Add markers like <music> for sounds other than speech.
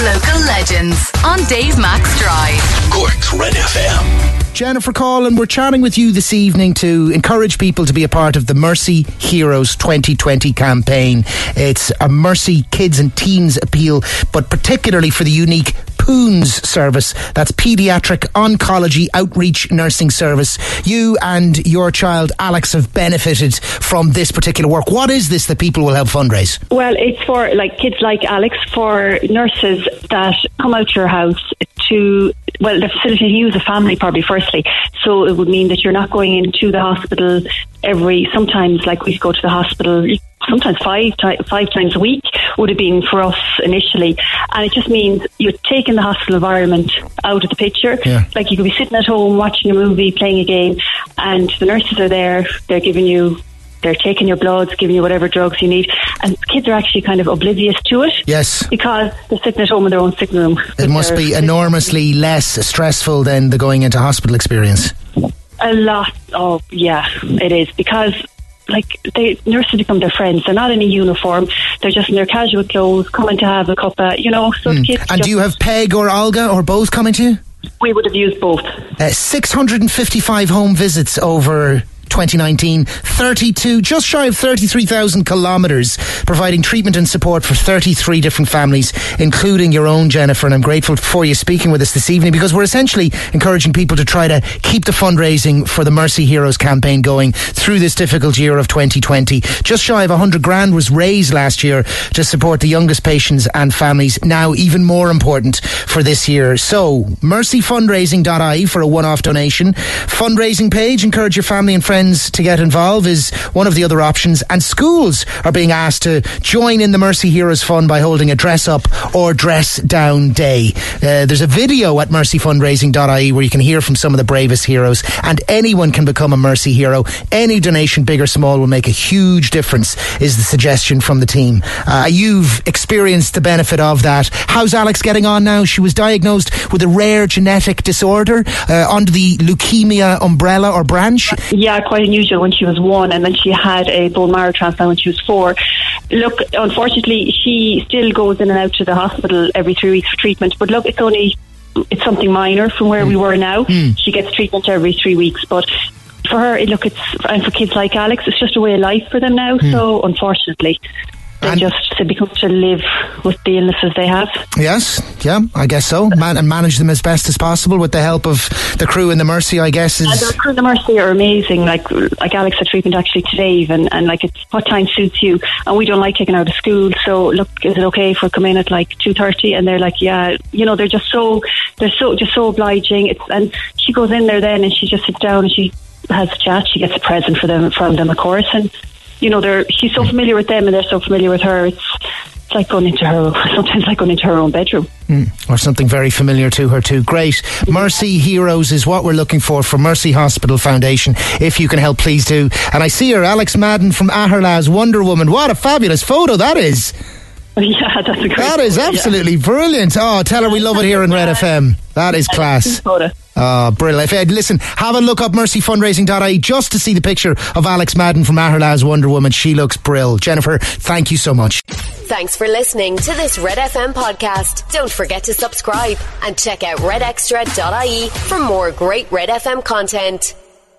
Local legends on Dave Max Drive. Cork's Red FM. Jennifer Coughlan, we're chatting with you this evening to encourage people to be a part of the Mercy Heroes 2020 campaign. It's a Mercy Kids and Teens appeal, but particularly for the unique POONS service. That's Pediatric Oncology Outreach Nursing Service. You and your child, Alex, have benefited from this particular work. What is this that people will help fundraise? Well, it's for like kids like Alex, for nurses that come out your house to well, the facility to use a family probably firstly. So it would mean that you're not going into the hospital every. Sometimes, like we go to the hospital sometimes five five times a week would have been for us initially, and it just means you're taking the hospital environment out of the picture. Yeah. Like you could be sitting at home watching a movie, playing a game, and the nurses are there. They're giving you they're taking your bloods, giving you whatever drugs you need, and kids are actually kind of oblivious to it. Yes. Because they're sitting at home in their own sick room. It must be enormously less stressful than the going into hospital experience. A lot. Oh, yeah, it is because. Like they nurses become their friends. They're not in a uniform. They're just in their casual clothes, coming to have a cup of, you know. So the kids. And do you have Peg or Olga or both coming to you? We would have used both. Uh, 655 home visits over 2019, 32, just shy of 33,000 kilometres, providing treatment and support for 33 different families, including your own, Jennifer. And I'm grateful for you speaking with us this evening because we're essentially encouraging people to try to keep the fundraising for the Mercy Heroes campaign going through this difficult year of 2020. Just shy of 100 grand was raised last year to support the youngest patients and families, now even more important for this year. So, mercyfundraising.ie for a one off donation. Fundraising page, encourage your family and friends to get involved is one of the other options. And schools are being asked to join in the Mercy Heroes Fund by holding a dress up or dress down day. Uh, there's a video at mercyfundraising.ie where you can hear from some of the bravest heroes, and anyone can become a Mercy hero. Any donation, big or small, will make a huge difference, is the suggestion from the team. Uh, you've experienced the benefit of that. How's Alex getting on now? She was diagnosed with a rare genetic disorder uh, under the leukemia umbrella or branch. Yeah, quite unusual when she was one, and then she had a bone marrow transplant when she was four. Look, unfortunately, she still goes in and out to the hospital every three weeks for treatment. But look, it's only it's something minor from where we hmm. were now. Hmm. She gets treatment every three weeks, but. For her, look, it's and for kids like Alex, it's just a way of life for them now. Hmm. So, unfortunately, they And- just they become to live with the illnesses they have. Yes, yeah, I guess so. Man- and manage them as best as possible with the help of the crew in the Mercy, I guess. And Is the crew of the Mercy are amazing. Like like Alex had treatment actually today, even and like it's what time suits you. And we don't like taking out of school, so look, is it okay if we come in at like two thirty? And they're like, yeah, you know, they're just so they're so just so obliging. It's and she goes in there then and she just sits down and she has a chat. She gets a present for them from them, of course, and you know, they're she's so familiar with them and they're so familiar with her. It's it's like going into her <laughs> sometimes like going into her own bedroom. Hmm. or something very familiar to her too. Great. Mercy Heroes is what we're looking for for Mercy Hospital Foundation. If you can help, please do. And I see her, Alex Madden from Aherla's Wonder Woman. What a fabulous photo that is. <laughs> Yeah, that's a great. That is photo, yeah. absolutely brilliant. Oh, tell her we love it here in Red FM. That is class. Oh, brilliant. If, listen, have a look up mercyfundraising.ie just to see the picture of Alex Madden from Aherla's Wonder Woman. She looks brill. Jennifer, thank you so much. Thanks for listening to this Red FM podcast. Don't forget to subscribe and check out redextra.ie for more great Red FM content.